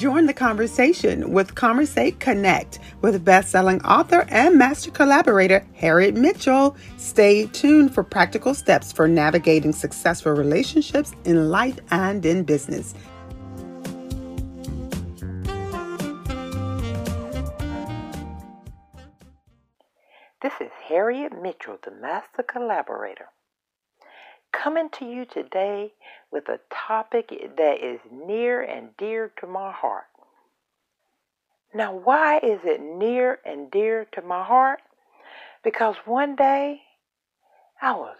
Join the conversation with Conversate Connect with best-selling author and master collaborator Harriet Mitchell. Stay tuned for practical steps for navigating successful relationships in life and in business. This is Harriet Mitchell, the master collaborator coming to you today with a topic that is near and dear to my heart. Now, why is it near and dear to my heart? Because one day I was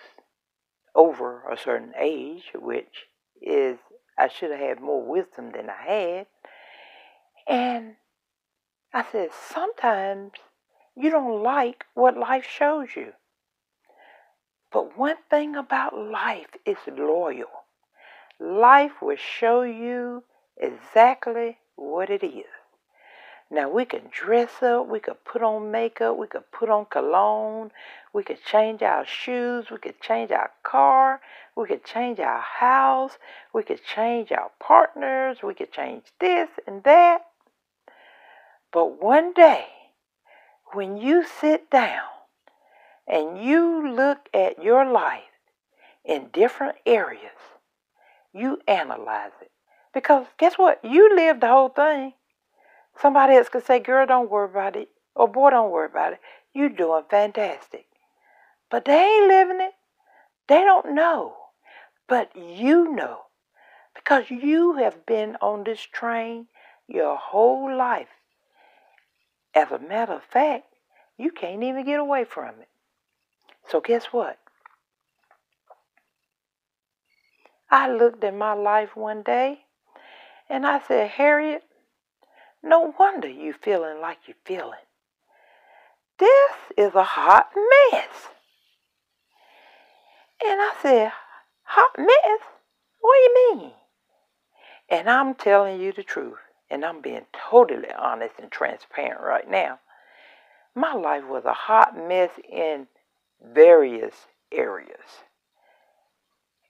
over a certain age, which is I should have had more wisdom than I had. And I said, sometimes you don't like what life shows you. But one thing about life is loyal. Life will show you exactly what it is. Now we can dress up, we could put on makeup, we could put on cologne, we could change our shoes, we could change our car, we could change our house, we could change our partners, we could change this and that. But one day, when you sit down and you look at your life in different areas, you analyze it. Because guess what? You live the whole thing. Somebody else could say, girl, don't worry about it. Or boy, don't worry about it. You're doing fantastic. But they ain't living it. They don't know. But you know. Because you have been on this train your whole life. As a matter of fact, you can't even get away from it. So, guess what? I looked at my life one day and I said, Harriet, no wonder you feeling like you're feeling. This is a hot mess. And I said, hot mess? What do you mean? And I'm telling you the truth, and I'm being totally honest and transparent right now. My life was a hot mess in various areas.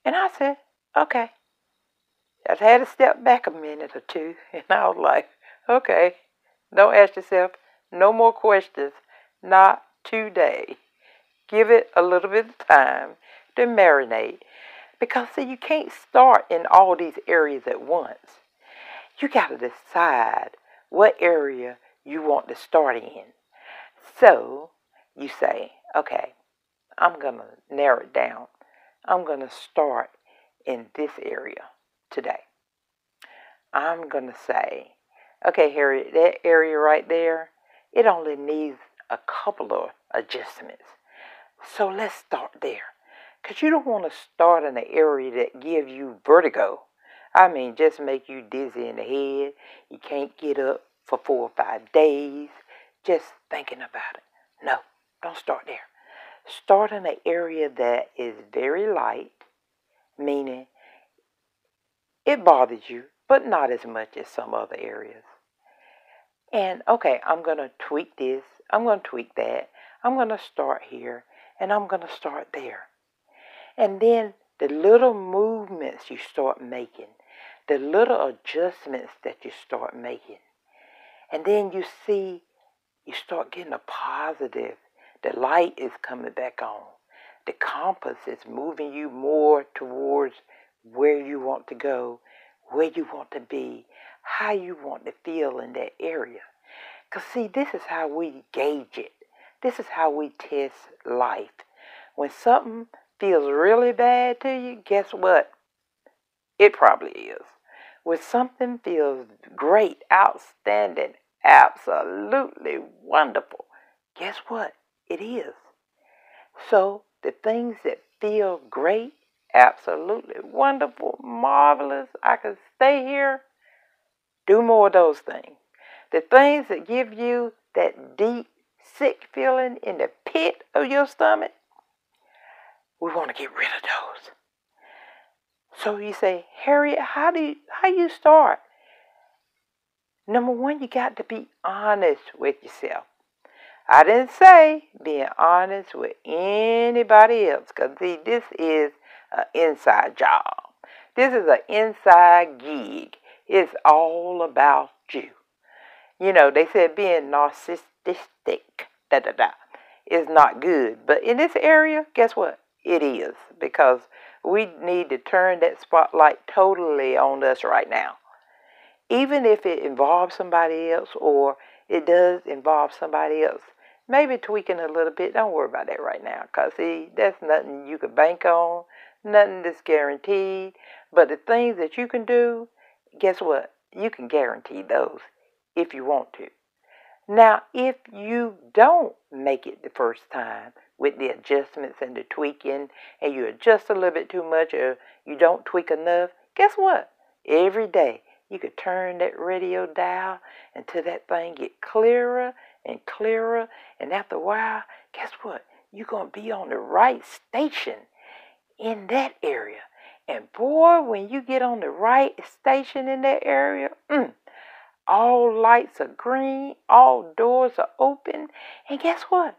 And I said, okay. I had to step back a minute or two, and I was like, okay, don't ask yourself no more questions, not today. Give it a little bit of time to marinate. Because, see, you can't start in all these areas at once. You got to decide what area you want to start in. So, you say, okay, I'm going to narrow it down. I'm going to start in this area today. I'm going to say, okay, Harry, that area right there, it only needs a couple of adjustments. So let's start there. Because you don't want to start in an area that give you vertigo. I mean, just make you dizzy in the head. You can't get up for four or five days just thinking about it. No, don't start there. Start in an area that is very light, meaning it bothers you, but not as much as some other areas. And okay, I'm going to tweak this, I'm going to tweak that, I'm going to start here, and I'm going to start there. And then the little movements you start making, the little adjustments that you start making, and then you see you start getting a positive the light is coming back on. The compass is moving you more towards where you want to go, where you want to be, how you want to feel in that area. Because, see, this is how we gauge it. This is how we test life. When something feels really bad to you, guess what? It probably is. When something feels great, outstanding, absolutely wonderful, guess what? It is. So the things that feel great, absolutely wonderful, marvelous, I could stay here, do more of those things. The things that give you that deep, sick feeling in the pit of your stomach, we want to get rid of those. So you say, Harriet, how do you, how you start? Number one, you got to be honest with yourself. I didn't say being honest with anybody else because see, this is an inside job. This is an inside gig. It's all about you. You know, they said being narcissistic, da da da, is not good. But in this area, guess what? It is because we need to turn that spotlight totally on us right now. Even if it involves somebody else or it does involve somebody else, maybe tweaking a little bit. Don't worry about that right now because, see, that's nothing you could bank on, nothing that's guaranteed. But the things that you can do, guess what? You can guarantee those if you want to. Now, if you don't make it the first time with the adjustments and the tweaking, and you adjust a little bit too much or you don't tweak enough, guess what? Every day you could turn that radio dial until that thing get clearer and clearer, and after a while, guess what? You're going to be on the right station in that area. And boy, when you get on the right station in that area, mm, all lights are green, all doors are open, and guess what?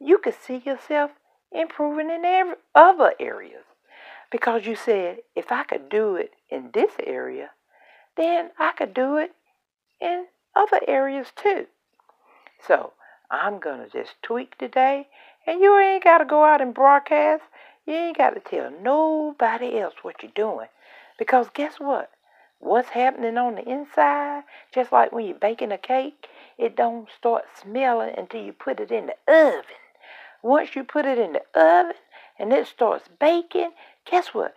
You can see yourself improving in every other areas. Because you said, if I could do it in this area, then I could do it in other areas too. So I'm going to just tweak today, and you ain't got to go out and broadcast. You ain't got to tell nobody else what you're doing. Because guess what? what's happening on the inside, just like when you're baking a cake, it don't start smelling until you put it in the oven. Once you put it in the oven and it starts baking, guess what?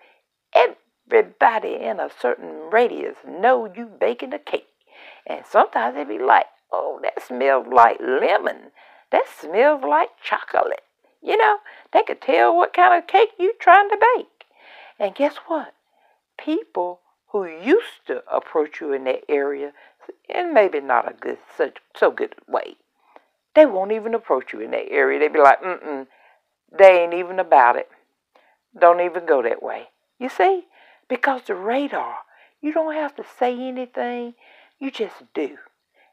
Everybody in a certain radius know you baking a cake. And sometimes they be like, oh, that smells like lemon. That smells like chocolate. You know, they could tell what kind of cake you trying to bake. And guess what? People who used to approach you in that area, and maybe not a good, such so good way, they won't even approach you in that area. They'd be like, mm mm, they ain't even about it. Don't even go that way. You see, because the radar, you don't have to say anything. You just do,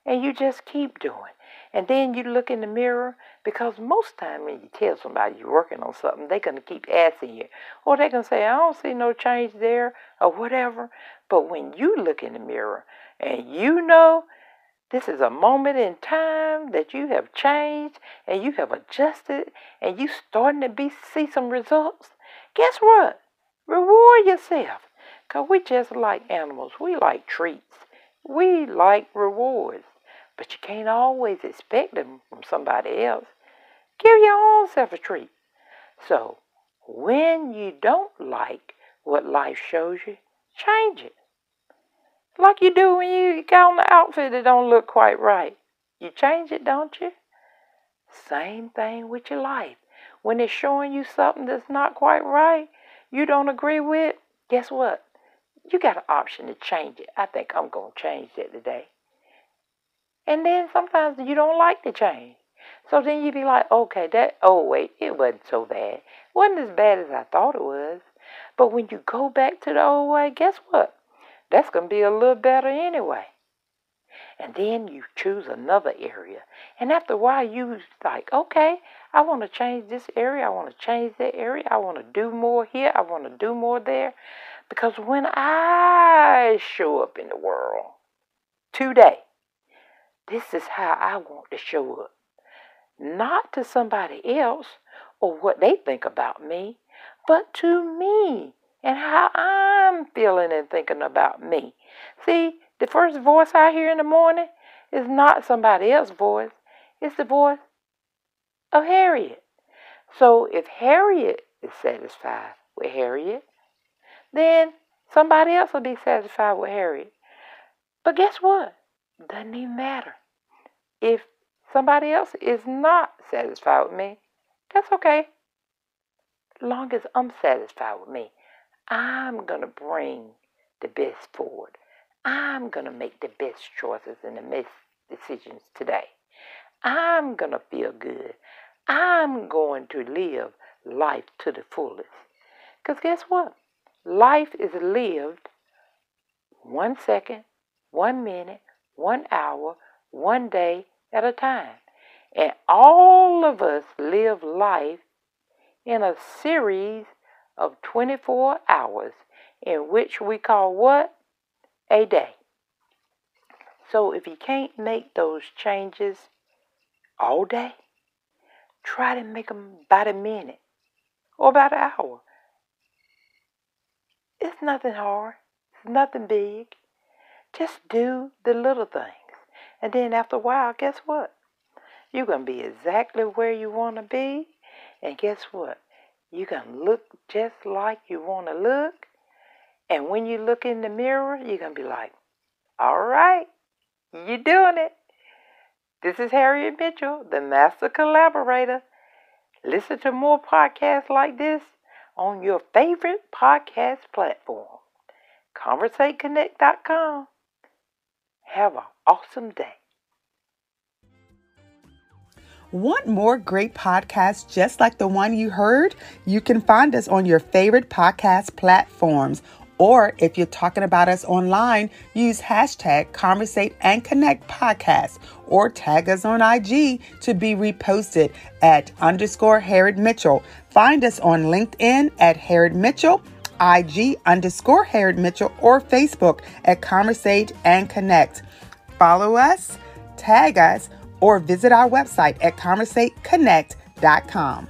and you just keep doing. And then you look in the mirror because most time when you tell somebody you're working on something, they're to keep asking you. Or they're to say, I don't see no change there or whatever. But when you look in the mirror and you know this is a moment in time that you have changed and you have adjusted and you starting to be see some results, guess what? Reward yourself. Because we just like animals. We like treats. We like rewards. But you can't always expect them from somebody else. Give your own self a treat. So, when you don't like what life shows you, change it. Like you do when you got on the outfit that don't look quite right. You change it, don't you? Same thing with your life. When it's showing you something that's not quite right, you don't agree with, guess what? You got an option to change it. I think I'm going to change it today. And then sometimes you don't like the change. So then you be like, okay, that, oh, wait, it wasn't so bad. It wasn't as bad as I thought it was. But when you go back to the old way, guess what? That's going to be a little better anyway. And then you choose another area. And after a while, you like, okay, I want to change this area. I want to change that area. I want to do more here. I want to do more there. Because when I show up in the world today, this is how I want to show up. Not to somebody else or what they think about me, but to me and how I'm feeling and thinking about me. See, the first voice I hear in the morning is not somebody else's voice, it's the voice of Harriet. So if Harriet is satisfied with Harriet, then somebody else will be satisfied with Harriet. But guess what? Doesn't even matter. If somebody else is not satisfied with me, that's okay. Long as I'm satisfied with me, I'm going to bring the best forward. I'm going to make the best choices and the best decisions today. I'm going to feel good. I'm going to live life to the fullest. Because guess what? Life is lived one second, one minute, one hour, one day at a time. And all of us live life in a series of 24 hours in which we call what? A day. So if you can't make those changes all day, try to make them about a minute or about an hour. It's nothing hard. It's nothing big. Just do the little things. And then after a while, guess what? You're going to be exactly where you want to be. And guess what? You're going to look just like you want to look. And when you look in the mirror, you're going to be like, all right, you're doing it. This is Harriet Mitchell, the master collaborator. Listen to more podcasts like this on your favorite podcast platform. ConversateConnect.com. Have an awesome day. Want more great podcasts just like the one you heard? You can find us on your favorite podcast platforms. Or if you're talking about us online, use hashtag Conversate and Connect podcast or tag us on IG to be reposted at underscore Harriet Mitchell. Find us on LinkedIn at Harriet Mitchell, IG underscore Harriet Mitchell, or Facebook at Conversate and Connect. Follow us, tag us, or visit our website at conversateconnect.com.